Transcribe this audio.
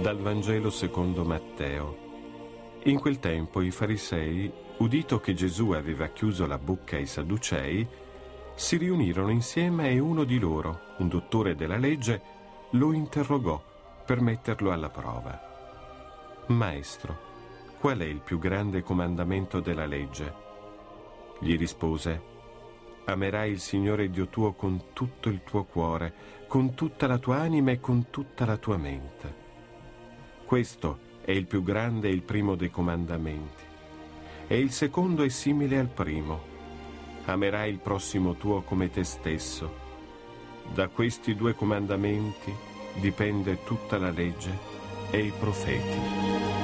Dal Vangelo secondo Matteo. In quel tempo i farisei, udito che Gesù aveva chiuso la bocca ai sadducei, si riunirono insieme e uno di loro, un dottore della legge, lo interrogò per metterlo alla prova. Maestro, qual è il più grande comandamento della legge? Gli rispose, amerai il Signore Dio tuo con tutto il tuo cuore, con tutta la tua anima e con tutta la tua mente. Questo è il più grande e il primo dei comandamenti. E il secondo è simile al primo. Amerai il prossimo tuo come te stesso. Da questi due comandamenti dipende tutta la legge e i profeti.